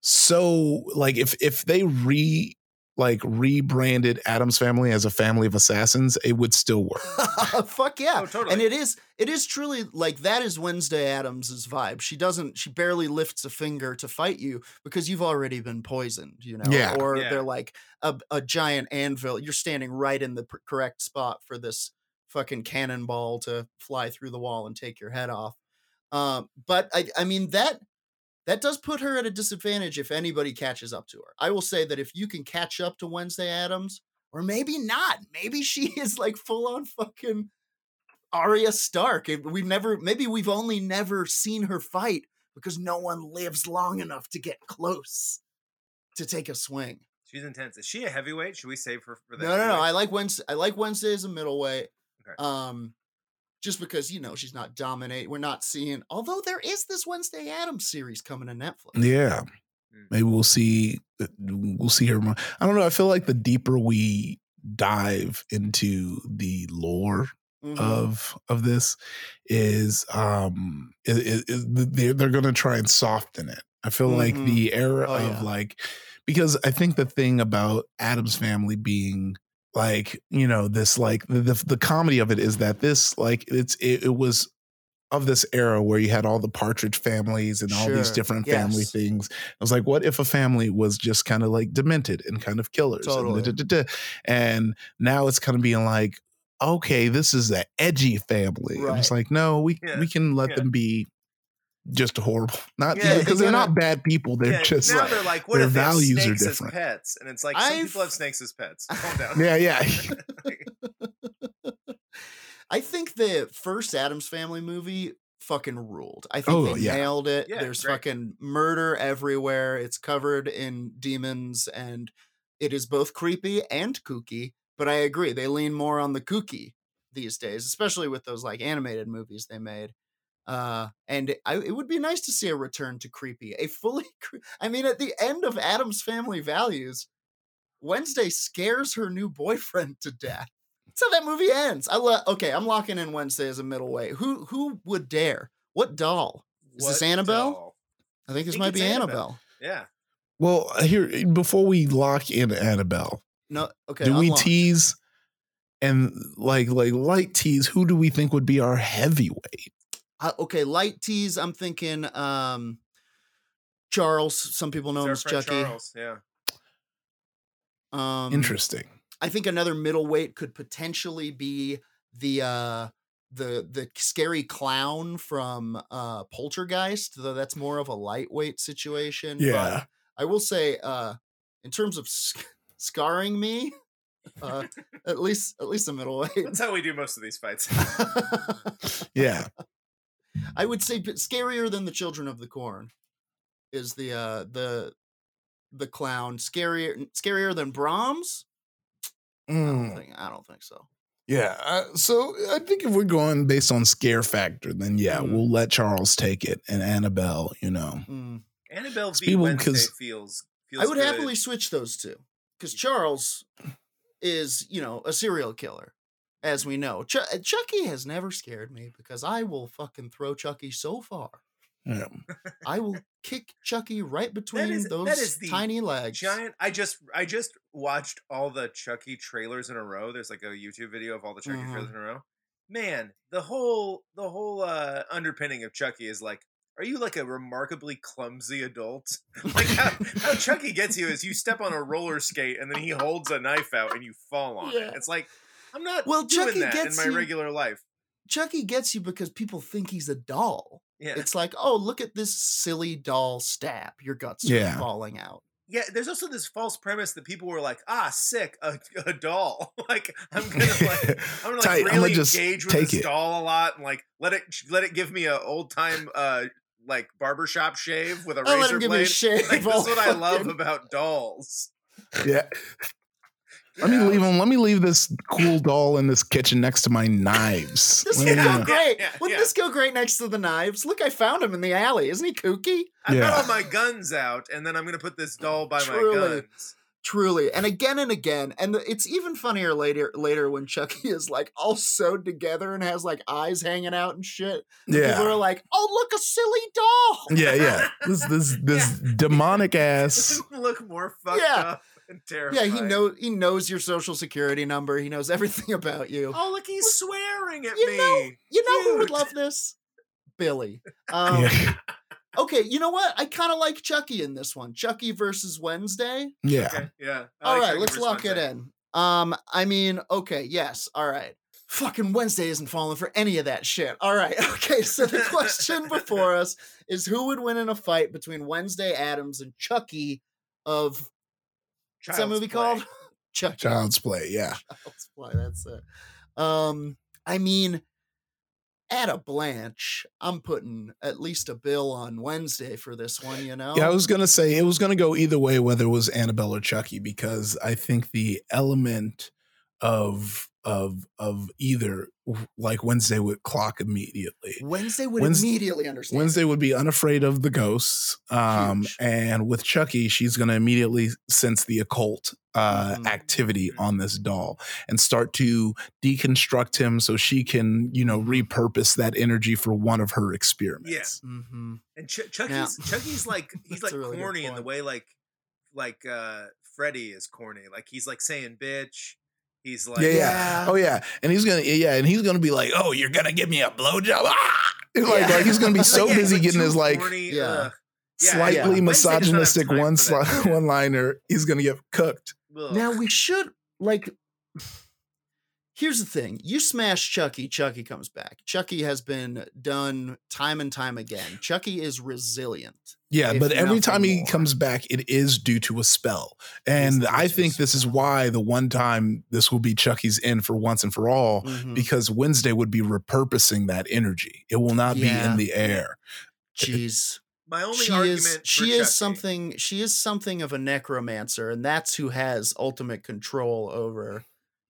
so like if if they re like rebranded Addams family as a family of assassins, it would still work. Fuck yeah. Oh, totally. And it is it is truly like that is Wednesday Addams's vibe. She doesn't she barely lifts a finger to fight you because you've already been poisoned, you know. Yeah. Or Yeah. they're like a, a giant anvil. You're standing right in the pr- correct spot for this fucking cannonball to fly through the wall and take your head off. Um, but I I mean that that does put her at a disadvantage if anybody catches up to her. I will say that if you can catch up to Wednesday Addams, or maybe not, maybe she is like full on fucking Arya Stark. We've never, maybe we've only never seen her fight because no one lives long enough to get close to take a swing. She's intense. Is she a heavyweight? Should we save her for that? No, no, no. I like Wednesday. I like Wednesday as a middleweight. Okay. Um, just because you know she's not dominate. We're not seeing. Although there is this Wednesday Addams series coming to Netflix. Yeah. Mm. Maybe we'll see uh, we'll see her more. I don't know. I feel like the deeper we dive into the lore Mhm. of of this is um is, is, is they're they're gonna try and soften it. I feel like Mhm. the era Oh, of yeah. like because I think the thing about Addams family being like you know this like the the, comedy of it is that this like it's it, it was of this era where you had all the partridge families and all these different family things I was like, what if a family was just kind of like demented and kind of killers? and Totally. da-da-da-da. And now it's kind of being like, okay, this is an edgy family. And it's Right. like, no, we Yeah, we can let yeah. them be just horrible. Not Yeah, because they they're gotta- not bad people. They're Yeah, just now they're like, what their if they have values are snakes as different. pets? And it's like some I've- people have snakes as pets. Calm down. yeah, yeah. I think the first Addams Family movie fucking ruled. I think Oh, they yeah. nailed it. Yeah, There's great. fucking murder everywhere. It's covered in demons and it is both creepy and kooky. But I agree, they lean more on the kooky these days, especially with those like animated movies they made. Uh, and I, it would be nice to see a return to creepy, a fully. Cre- I mean, at the end of Addams Family Values, Wednesday scares her new boyfriend to death. That's how that movie ends. I lo- okay, I'm locking in Wednesday as a middleweight. Who who would dare? What doll? Is this Annabelle? doll? I think this think might be Annabelle. Annabelle. Yeah. well, here before we lock in Annabelle, No, okay. do I'm we locked. tease and like like light tease? Who do we think would be our heavyweight? Uh, okay, light tease. I'm thinking um Charles. Some people know him as friend Chucky. Charles. Yeah. Um, Interesting. I think another middleweight could potentially be the uh the the scary clown from uh Poltergeist, though that's more of a lightweight situation. but Yeah. I will say, uh in terms of sc- scarring me, uh at least at least a middleweight. That's how we do most of these fights. Yeah. I would say b- scarier than the Children of the Corn is the uh the the clown scarier scarier than Brahms. I don't Mm. think I don't think so. Yeah. Uh, so I think if we're going based on scare factor, then yeah, Mm. we'll let Charles take it and Annabelle, you know. Mm. Annabelle v People- Wednesday 'cause- feels feels I would good. happily switch those two because Charles is, you know, a serial killer, as we know. Ch- uh, Chucky has never scared me because I will fucking throw Chucky so far. Yeah. I will kick Chucky right between is- that those is the tiny legs. Giant. I just I just watched all the Chucky trailers in a row. There's like a YouTube video of all the Chucky Mhm. trailers in a row. Man, the whole the whole uh underpinning of Chucky is like, are you like a remarkably clumsy adult? like how, how Chucky gets you is you step on a roller skate and then he holds a knife out and you fall on Yeah. it. It's like I'm not Well, doing Chucky that in gets my you- regular life. Chucky gets you because people think he's a doll. Yeah. It's like, oh, look at this silly doll stab. Your guts are Yeah. falling out. yeah, there's also this false premise that people were like, ah, sick, a, a doll. like I'm gonna like I'm gonna Tight, like I'ma really just engage with take this it. doll a lot and like let it let it give me a old time uh like barbershop shave with a let razor him give me a blade. shave. Like, all that's what I love about dolls. Yeah. Let me leave him. Let me leave this cool doll in this kitchen next to my knives. This Let would go uh, Yeah, great. yeah, Wouldn't yeah. this go great next to the knives? Look, I found him in the alley. Isn't he kooky? I Yeah. got all my guns out, and then I'm gonna put this doll by Truly. my guns. Truly, and again and again, and it's even funnier later. Later, when Chucky is like all sewed together and has like eyes hanging out and shit. People yeah. are like, "Oh, look, a silly doll." Yeah, yeah. This this this demonic ass. Look more fucked Yeah. up and Yeah, he know he knows your social security number. He knows everything about you. Oh, look, he's swearing at You me. know- you know who would love this? Billy. Um, Yeah. Okay, you know what? I kind of like Chucky in this one. Chucky versus Wednesday. Yeah. Okay, yeah. I All like right, Chucky let's versus lock it in. Um, I mean, okay, yes, all right. Fucking Wednesday isn't falling for any of that shit. All right, okay. So the question before us is who would win in a fight between Wednesday Addams and Chucky of what's that movie Play. called? Chucky. Child's play. Yeah. Child's Play. That's it. Um, I mean, at a Blanche, I'm putting at least a bill on Wednesday for this one. You know. Yeah, I was gonna say it was gonna go either way, whether it was Annabelle or Chucky, because I think the element of of of either like Wednesday would clock immediately. Wednesday would Wednes- immediately understand. Wednesday would be unafraid of the ghosts. Um, Huge. and with Chucky, she's going to immediately sense the occult uh, Mhm. activity on this doll and start to deconstruct him so she can, you know, repurpose that energy for one of her experiments. Mm-hmm. And Ch- Chucky's Now- Chucky's like he's like really corny in the way like like uh Freddy is corny. Like he's like saying bitch. He's like yeah, yeah, Yeah. Oh, yeah. And he's going to, yeah. And he's going to be like, oh, you're going to give me a blowjob. Ah! Like, Yeah. like he's going to be so Yeah, busy getting his like corny, Yeah. ugh. Yeah, slightly yeah. Wednesday does not have misogynistic one sli- one liner. He's going to get cooked. Ugh. Now we should like. Here's the thing: you smash Chucky, Chucky comes back. Chucky has been done time and time again. Chucky is resilient. Yeah, but every nothing time he comes back, it is due to a spell. And I think this is why the one time this will be Chucky's end for once and for all, Mhm. because Wednesday would be repurposing that energy. It will not be in the air. Jeez, My only she argument is for she Chucky, is something. She is something of a necromancer, and that's who has ultimate control over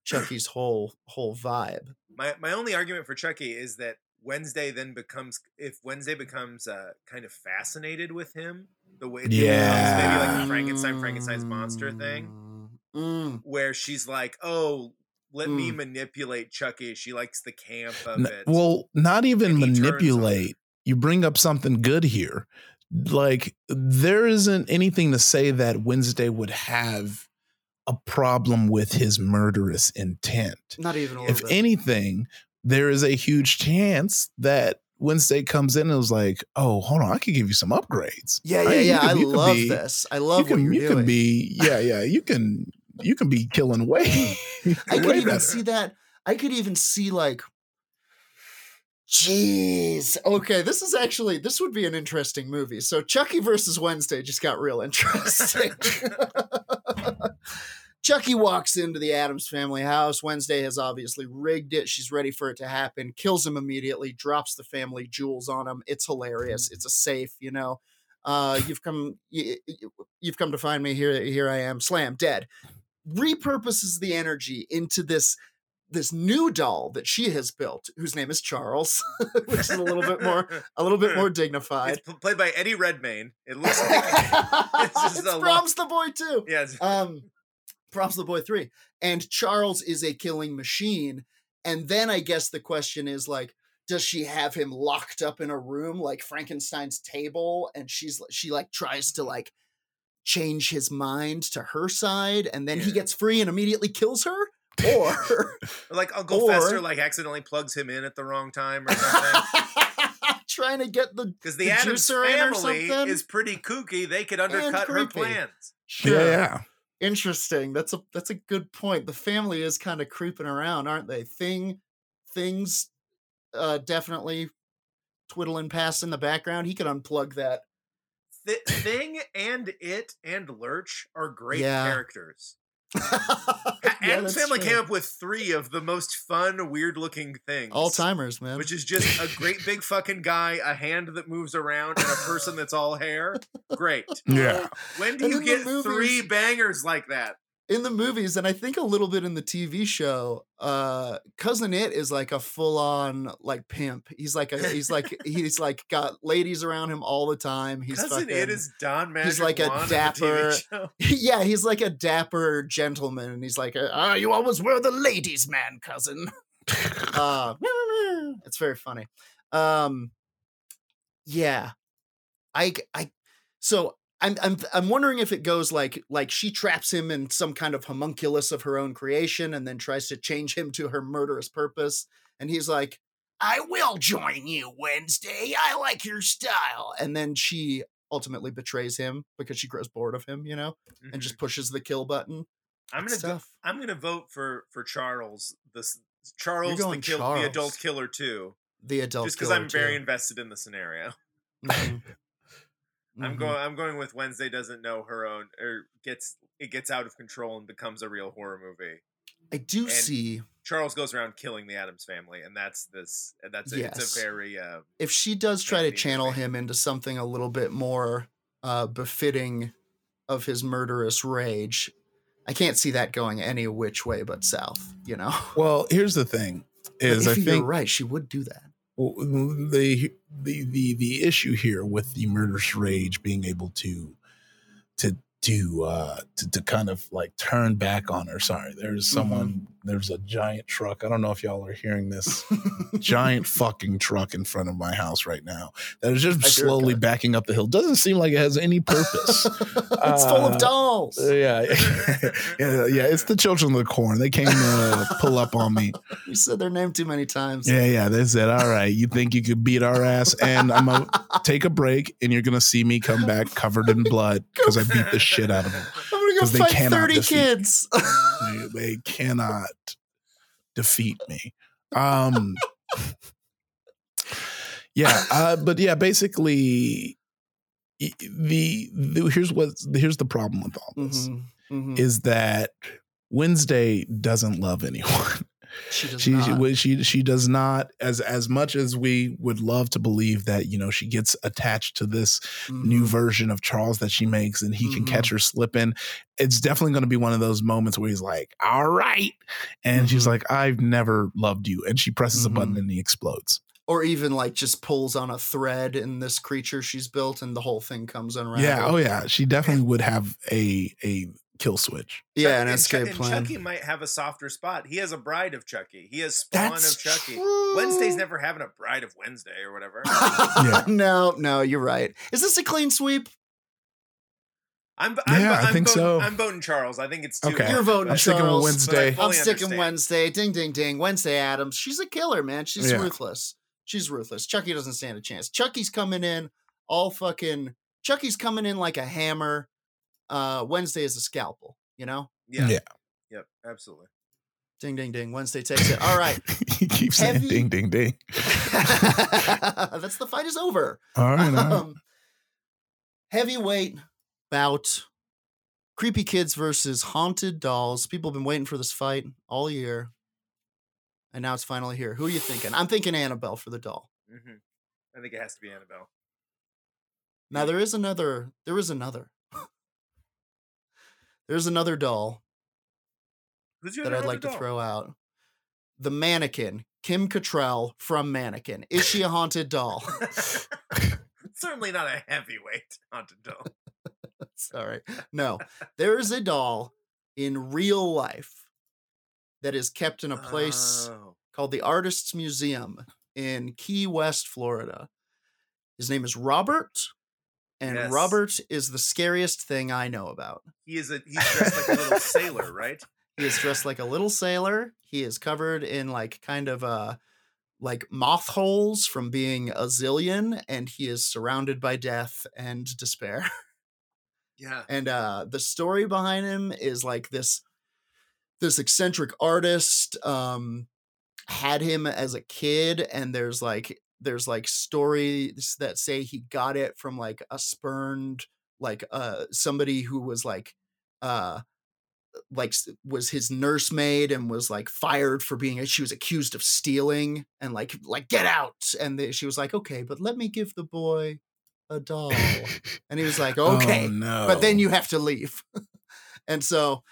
Chucky's whole whole vibe. My my only argument for Chucky is that Wednesday then becomes if Wednesday becomes uh, kind of fascinated with him the way it Yeah. becomes maybe like a Frankenstein Frankenstein's monster thing Mm. where she's like oh let me Mm. manipulate Chucky she likes the camp of it well, not even And he turns on her. manipulate. You bring up something good here. Like, there isn't anything to say that Wednesday would have a problem with his murderous intent. Not even a if bit. anything, there is a huge chance that Wednesday comes in and was like, "Oh, hold on, I could give you some upgrades." yeah, I yeah, mean, yeah. could- I love be- this. I love you can, what you're you doing. can be, yeah, yeah. You can, you can be killing way. Hmm. I could way even better. see that. I could even see like, jeez. Okay, this is actually this would be an interesting movie. So Chucky versus Wednesday just got real interesting. Chucky walks into the Addams family house. Wednesday has obviously rigged it. She's ready for it to happen. Kills him immediately. Drops the family jewels on him. It's hilarious. It's a safe, you know. Uh, you've come, you, you've come to find me here. Here I am. Slam dead repurposes the energy into this this new doll that she has built whose name is Charles which is a little bit more a little bit more dignified it's played by Eddie Redmayne it looks like it's lot- Brahms the boy too yeah um Brahms the boy 3 and Charles is a killing machine. And then I guess the question is like does she have him locked up in a room like Frankenstein's table? And she's she like tries to like change his mind to her side and then he gets free and immediately kills her? Or like Uncle Or- Fester like accidentally plugs him in at the wrong time or something. Trying to get the because the, The Addams juicer in or family something? is pretty kooky. They could undercut her creepy. plans. Yeah, yeah. Interesting that's a that's a good point the family is kind of creeping around aren't they thing things uh definitely twiddling past in the background he could unplug that Th- Thing and Itt and Lurch are great Yeah. characters. yeah, Addams that's Family true. came up with three of the most fun, weird looking things. all timers, man. Which is just a great big fucking guy, a hand that moves around, and a person that's all hair. Great. Yeah. When do And you get movies- three bangers like that? In the movies and I think a little bit in the TV show, uh cousin Itt is like a full on like pimp. He's like a he's like he's like got ladies around him all the time. He's Cousin fucking, Itt is Don Magic he's like a the dapper- yeah, he's like a dapper gentleman, and he's like, "Ah, you always were the ladies' man, cousin." uh, it's very funny. Um, yeah, I, I, so I'm, I'm, I'm wondering if it goes like, like she traps him in some kind of homunculus of her own creation, and then tries to change him to her murderous purpose, and he's like. I will join you Wednesday. I like your style. And then she ultimately betrays him because she grows bored of him, you know? and Mhm. just pushes the kill button. I'm gonna go. I'm gonna vote for for Charles this Charles the going kill the adult killer too the adult. just because I'm very invested in the scenario. Mhm. I'm going I'm going with Wednesday doesn't know her own or gets it gets out of control and becomes a real horror movie. I do and- see Charles goes around killing the Addams family, and that's this. That's a, it's a very uh, if she does try to channel maybe. him into something a little bit more uh, befitting of his murderous rage. I can't see that going any which way but south. You know, Well, here's the thing: But is I if you're think right, she would do that. The the the the issue here with the murderous rage being able to to to uh to, to kind of like turn back on her. Sorry there's Mm-hmm. someone there's a giant truck. I don't know if y'all are hearing this giant fucking truck in front of my house right now that is just I slowly backing up the hill. Doesn't seem like it has any purpose. It's full Uh, of dolls. Uh, yeah yeah yeah it's the children of the corn. They came to pull up on me. You said their name too many times. yeah yeah they said all right you think you could beat our ass and i'm gonna take a break and you're gonna see me come back covered in blood because i beat the shit out of them I'm gonna go fight cannot thirty defeat- kids. they, they cannot defeat me um yeah uh, but yeah basically the, the here's what here's the problem with all this Mhm, mhm. is that wednesday doesn't love anyone she does she, not. she she does not as as much as we would love to believe that you know she gets attached to this new Mhm. version of Charles that she makes and he can Mhm. catch her slipping. It's definitely going to be one of those moments where he's like, "All right," and she's Mhm. like, "I've never loved you," and she presses a button Mhm. and he explodes. or even like just pulls on a thread in this creature she's built and the whole thing comes unraveled. Yeah, oh yeah, she definitely would have a a kill switch. yeah, an and escape and plan. Chucky might have a softer spot. He has a bride of Chucky. He has spawn That's of Chucky. true. Wednesday's never having a bride of Wednesday or whatever. Yeah. no, no, you're right. Is this a clean sweep? I'm, I'm, Yeah, I I'm think voting, so. I'm voting Charles. I think it's too. Okay. You're voting I'm sticking with Charles. Wednesday. I'm sticking understand. Wednesday. Ding, ding, ding. Wednesday Addams. She's a killer, man. She's Yeah. ruthless. She's ruthless. Chucky doesn't stand a chance. Chucky's coming in all fucking. Chucky's coming in like a hammer. Uh, Wednesday is a scalpel. You know. Yeah. Yeah. Yep. Absolutely. Ding, ding, ding. Wednesday takes it. All right. he keeps saying ding ding ding. That's the fight is over. All right, all right. Um, heavyweight bout. Creepy kids versus haunted dolls. People have been waiting for this fight all year. And now it's finally here. Who are you thinking? I'm thinking Annabelle for the doll. hmm I think it has to be Annabelle. Now there is another. There is another. There's another doll that I'd like to throw out. The mannequin, Kim Cattrall from Mannequin. Is she a haunted doll? Certainly not a heavyweight haunted doll. Sorry. No. There is a doll in real life that is kept in a place Oh. called the Artists Museum in Key West, Florida. His name is Robert, and Yes. Robert is the scariest thing I know about. He is a he's dressed like a little sailor, right? He is dressed like a little sailor. He is covered in like kind of uh like moth holes from being a zillion, and he is surrounded by death and despair. Yeah. and uh the story behind him is like this this eccentric artist um had him as a kid and there's like there's like stories that say he got it from like a spurned like uh somebody who was like uh like was his nursemaid and was like fired for being she was accused of stealing and like like get out! and the, she was like okay but let me give the boy a doll. And he was like okay Oh, no. but then you have to leave. And so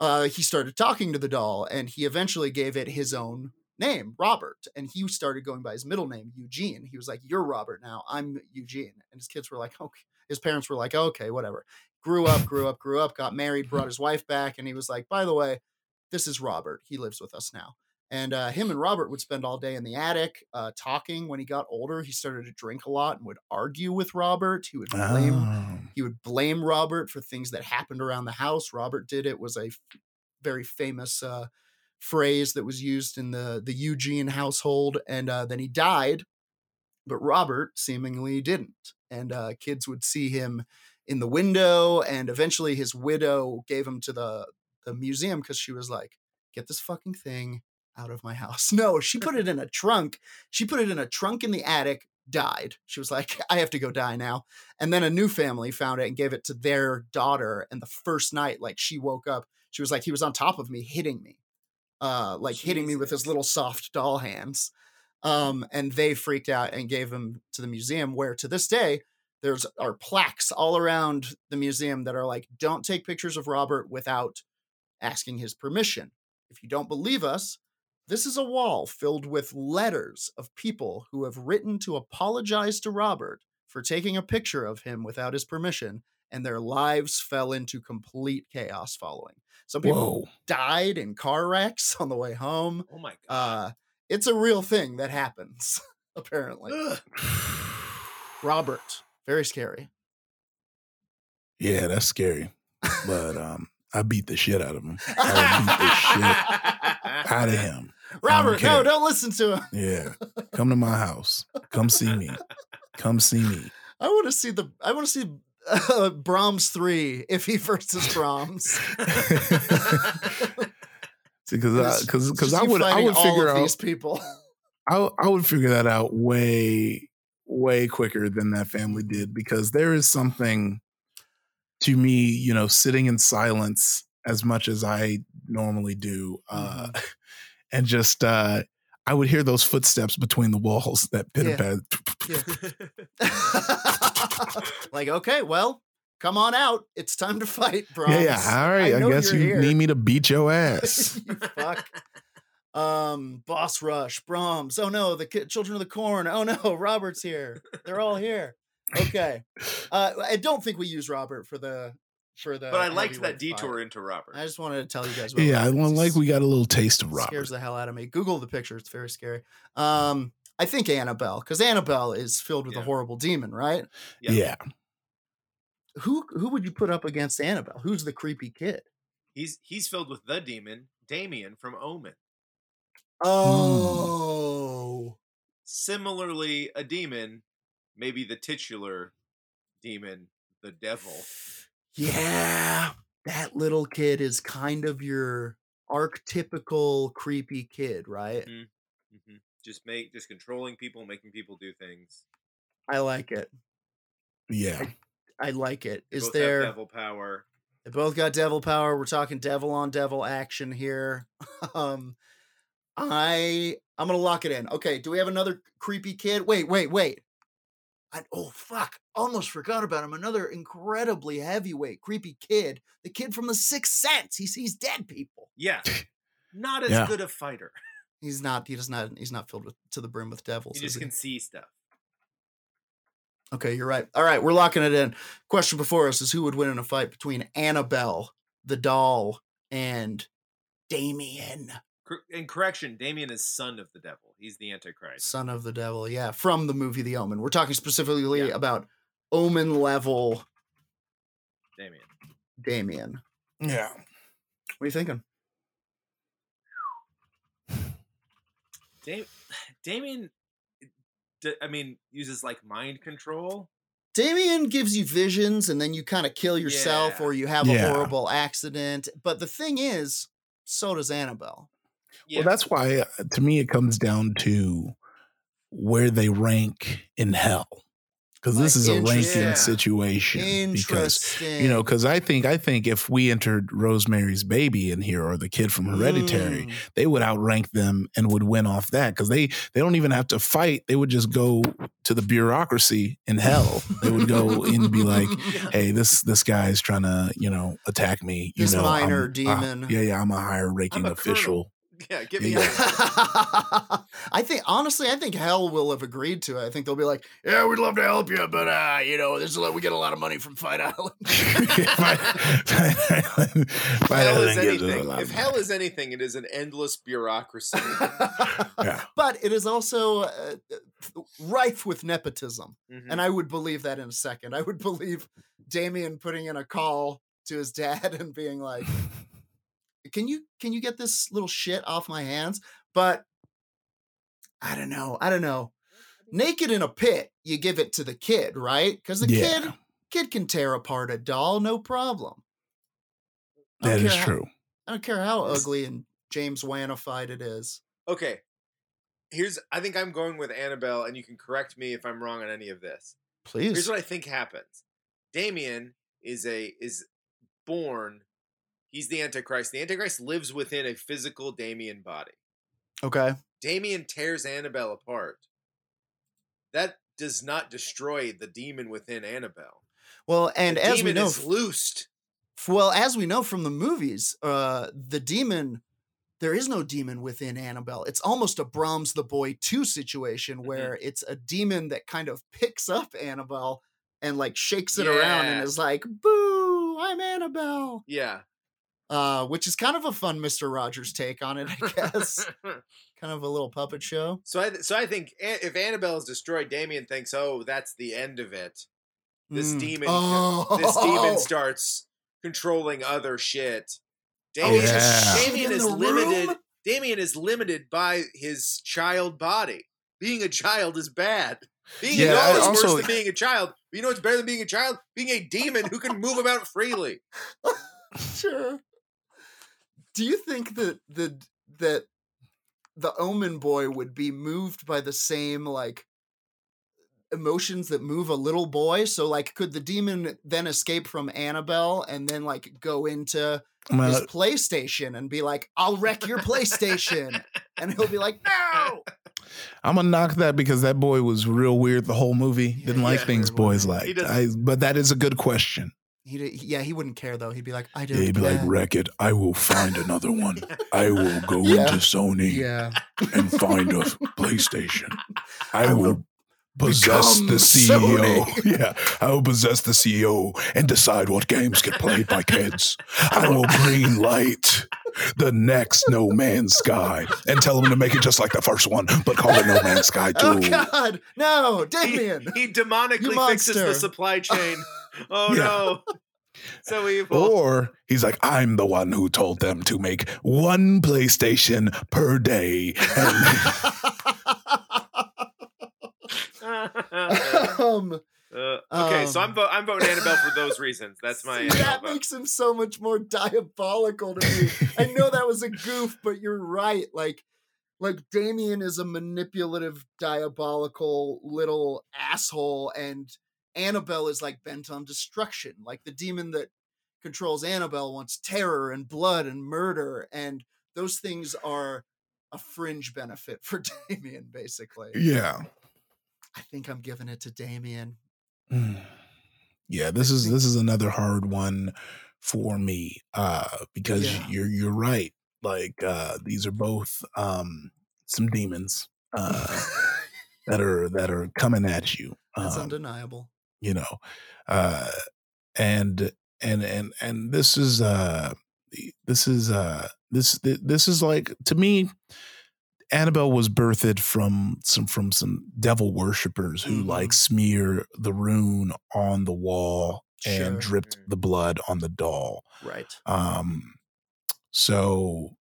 uh he started talking to the doll and he eventually gave it his own name robert and he started going by his middle name eugene. He was like you're robert now. I'm eugene. And his kids were like okay. His parents were like okay whatever. Grew up grew up grew up got married brought his wife back and he was like by the way this is robert. He lives with us now. And uh, him and robert would spend all day in the attic uh, talking. When he got older he started to drink a lot and would argue with robert. He would blame Oh. he would blame Robert for things that happened around the house. Robert did it was a f- very famous uh, phrase that was used in the the Eugene household, and uh, then he died. But Robert seemingly didn't, and uh, kids would see him in the window, and eventually his widow gave him to the the museum because she was like, "Get this fucking thing out of my house." No, she put it in a trunk. She put it in a trunk in the attic. Died. She was like, "I have to go die now." And then a new family found it and gave it to their daughter. And the first night, like she woke up, she was like, he was on top of me, hitting me, uh, like hitting me with his little soft doll hands. Um, and they freaked out and gave him to the museum, where to this day, there's are plaques all around the museum that are like, don't take pictures of Robert without asking his permission. If you don't believe us, this is a wall filled with letters of people who have written to apologize to Robert for taking a picture of him without his permission, and their lives fell into complete chaos following. Some people Whoa. died in car wrecks on the way home. Oh my god. Uh, it's a real thing that happens, apparently. Ugh. Robert, very scary. Yeah, that's scary. But um, I beat the shit out of him. I beat the shit out of him. Robert, no, don't listen to him. Yeah. Come to my house. Come see me. Come see me. I want to see the. I want to see uh, Brahms three if he versus Brahms. because because because I would I would figure out these people. I I would figure that out way way quicker than that family did because there is something to me, you know, sitting in silence as much as I normally do, uh, Mm-hmm. and just uh, I would hear those footsteps between the walls that pitter Yeah. pat. like, okay, well, come on out. It's time to fight, Brahms. Yeah, yeah. All right. I, know guess you here. need me to beat your ass. you fuck. Um, Boss Rush, Brahms. Oh no, the ki- Children of the Corn. Oh no, Robert's here. They're all here. Okay. Uh, I don't think we use Robert for the for the. but I liked that detour fight. into Robert. I just wanted to tell you guys. About yeah, I Robert. well, like we got a little taste of Robert. scares the hell out of me. Google the picture; it's very scary. Um, I think Annabelle, because Annabelle is filled with a horrible demon, right? Yeah. Yeah. Who who would you put up against Annabelle? Who's the creepy kid? He's he's filled with the demon, Damien from Omen. Oh, Similarly, a demon, maybe the titular demon, the devil. Yeah, that little kid is kind of your archetypical creepy kid, right? hmm Just make just controlling people, making people do things. I like it. Yeah. I like it. They Is there? devil power? They both got devil power. We're talking devil on devil action here. um I I'm gonna lock it in. Okay, do we have another creepy kid? Wait, wait, wait. I, oh fuck, almost forgot about him. Another incredibly heavyweight, creepy kid. The kid from the Sixth Sense. He sees dead people. Yeah. Not as Yeah. good a fighter. He's not. He does not. He's not filled with to the brim with devils. He is just he? can see stuff. Okay, you're right. All right, we're locking it in. Question before us is who would win in a fight between Annabelle, the doll, and Damien, Cor- And correction, Damien is son of the devil. He's the Antichrist. son of the devil. Yeah, from the movie The Omen. We're talking specifically Yeah. about Omen level Damien. Damien. Yeah. What are you thinking? Dam- Damien, I mean, uses like mind control. Damien gives you visions and then you kind of kill yourself Yeah. or you have Yeah. a horrible accident. But the thing is, so does Annabelle. Yeah. Well, that's why uh, to me it comes down to where they rank in hell because this is a ranking interesting. situation because you know because i think i think if we entered rosemary's baby in here or the kid from hereditary Mm. they would outrank them and would win off that because they they don't even have to fight they would just go to the bureaucracy in hell they would go in and be like hey this this guy's trying to you know attack me you This know minor I'm- uh, demon. yeah yeah i'm a higher ranking official Yeah, get me Yeah. out. of here. I think honestly, I think Hell will have agreed to it. I think they'll be like, "Yeah, we'd love to help you, but uh, you know, there's a lot, we get a lot of money from Fight Island." Fight Island is gives us a anything. lot If hell is anything, it is an endless bureaucracy. Yeah. But it is also uh, rife with nepotism, Mhm. and I would believe that in a second. I would believe Damien putting in a call to his dad and being like, "Can you can you get this little shit off my hands?" But I don't know. I don't know. Naked in a pit, you give it to the kid, right? Because the Yeah. kid kid can tear apart a doll, no problem. That is how- true. I don't care how ugly and James Wanified it is. okay. Here's I think I'm going with Annabelle, and you can correct me if I'm wrong on any of this. Please. Here's what I think happens. Damien is a is born. He's the Antichrist. The Antichrist lives within a physical Damien body. Okay. Damien tears Annabelle apart. That does not destroy the demon within Annabelle. Well, and the as we know, is loosed. well, as we know from the movies, uh, the demon, there is no demon within Annabelle. It's almost a Brahms the Boy 2 situation Mm-hmm. where it's a demon that kind of picks up Annabelle and like shakes it around and is like, boo, I'm Annabelle. Yeah. Uh, which is kind of a fun Mr. Rogers take on it, I guess. kind of a little puppet show. so I so I think if Annabelle is destroyed, Damien thinks, "Oh, that's the end of it." This Mm. demon, Oh. this demon starts controlling other shit. Oh, Damien, yeah. Damien is limited. room? Damien is limited by his child body. Being a child is bad. Being Yeah, I is also- worse than being a child. But you know what's better than being a child? Being a demon who can move about freely. sure. Do you think that the that the Omen boy would be moved by the same like emotions that move a little boy? So like could the demon then escape from Annabelle and then like go into his PlayStation and be like, I'll wreck your PlayStation? and he'll be like, No. I'm gonna knock that because that boy was real weird the whole movie. Didn't like yeah, things boys He like. I, but that is a good question. Uh, he, d- yeah, he wouldn't care though. He'd be like, I don't Yeah, he'd be like, wreck it. I will find another one. I will go Yeah. into Sony Yeah. and find a PlayStation. I, I will will possess the CEO. Sony. Yeah, I will possess the CEO and decide what games get played by kids. I will green light the next No Man's Sky and tell them to make it just like the first one, but call it No Man's Sky too. Oh God, no, He, Damien. he demonically fixes the supply chain. Oh Yeah. no. So evil. Or he's like, I'm the one who told them to make one PlayStation per day. And um, Uh, okay, so I'm Um, vo- I'm voting Annabelle for those reasons. That's my See, that vote. makes him so much more diabolical to me. I know that was a goof, but you're right. Like, like Damien is a manipulative, diabolical little asshole, and Annabelle is like bent on destruction. Like the demon that controls Annabelle wants terror and blood and murder, and those things are a fringe benefit for Damien, basically. yeah. I think I'm giving it to Damien. Mm. Yeah, this is this is another hard one for me uh because Yeah. you're you're right. Like uh these are both um some demons uh that are that are coming at you. That's Um, undeniable. You know uh and and and and this is uh this is uh this this is like to me annabelle was birthed from some from some devil worshippers who like Mhm. smear the rune on the wall and Sure. dripped Mhm. the blood on the doll Right. um so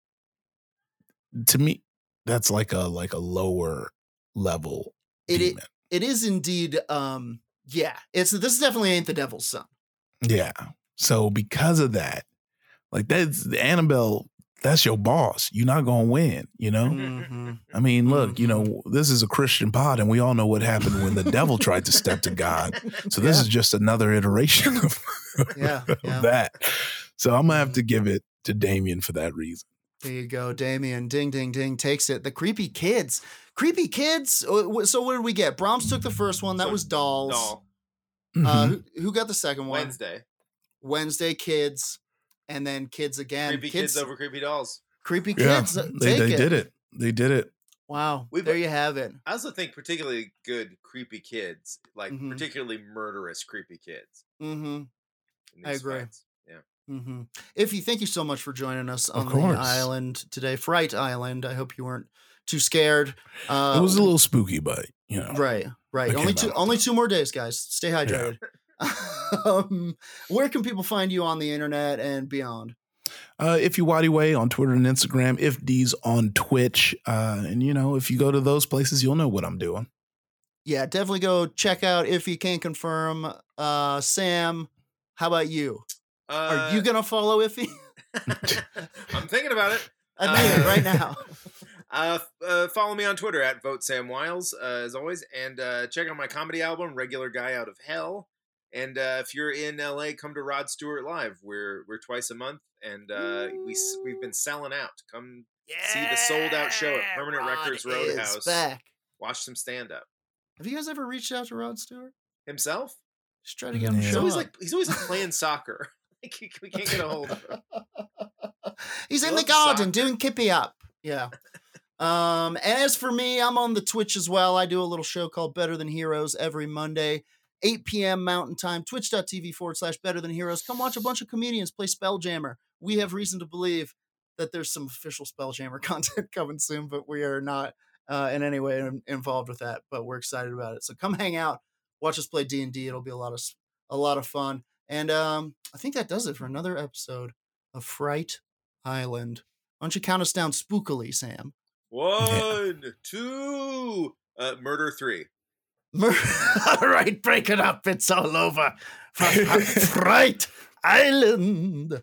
to me that's like a like a lower level It, it it is indeed um yeah it's this definitely ain't the devil's son Yeah. So because of that, like that's Annabelle that's your boss. You're not gonna win, you know? Mhm. I mean, look, you know, this is a Christian pod, and we all know what happened when the devil tried to step to God. So this Yeah. is just another iteration of, Yeah, of yeah. that. So I'm gonna have to give it to Damien for that reason. There you go, Damien. Ding, ding, ding. Takes it. The creepy kids. Creepy kids. uh, So what did we get? Brahms took the first one. That So, was dolls. Doll. Uh, Mhm. who, who got the second one? Wednesday. Wednesday kids, and then kids again. Creepy kids, over creepy dolls. creepy kids. uh, they, they it. did it. They did it. Wow. We've- there you have it. I also think particularly good creepy kids, like Mhm. particularly murderous creepy kids. Mm-hmm. I agree. fights. Yeah. Mm-hmm. Iffy, thank you so much for joining us on the island today, Fright Island. I hope you weren't too scared. Uh, it was a little spooky, but you know, Right, right. Only two, out. only two more days, guys. Stay hydrated. um, where can people find you on the internet and beyond? Uh, if you Waddy Way on Twitter and Instagram, if D's on Twitch, uh, and you know, if you go to those places, you'll know what I'm doing. Yeah, definitely go check out if you can confirm. Uh, Sam, how about you? Uh, Are you gonna follow Iffy? I'm thinking about it. I mean it Uh, right now. Uh, uh, follow me on Twitter at vote Sam Wiles, uh, as always, and uh, check out my comedy album, Regular Guy Out of Hell. And uh, if you're in LA, come to Rod Stewart Live. We're we're twice a month, and uh, we we've been selling out. Come see the sold out show at Permanent Rod Records is Roadhouse. Back. watch some stand up. Have you guys ever reached out to Rod Stewart? Himself, Just try to get him Yeah. to he's always like he's always playing soccer. We can't get a hold of him. He's He in the garden soccer. doing kippy up. Yeah. Um, and as for me, I'm on the Twitch as well. I do a little show called Better Than Heroes every Monday, 8 p.m. Mountain Time, twitch.tv forward slash Better Than Heroes. Come watch a bunch of comedians play Spelljammer. We have reason to believe that there's some official Spelljammer content coming soon, but we are not uh, in any way in- involved with that. But we're excited about it. So come hang out, watch us play D and D. It'll be a lot of a lot of fun. And um, I think that does it for another episode of Fright Island. Why don't you count us down spookily, Sam? One, two, uh, murder three. Mer- all right, break it up. It's all over. F- f- Fright Island.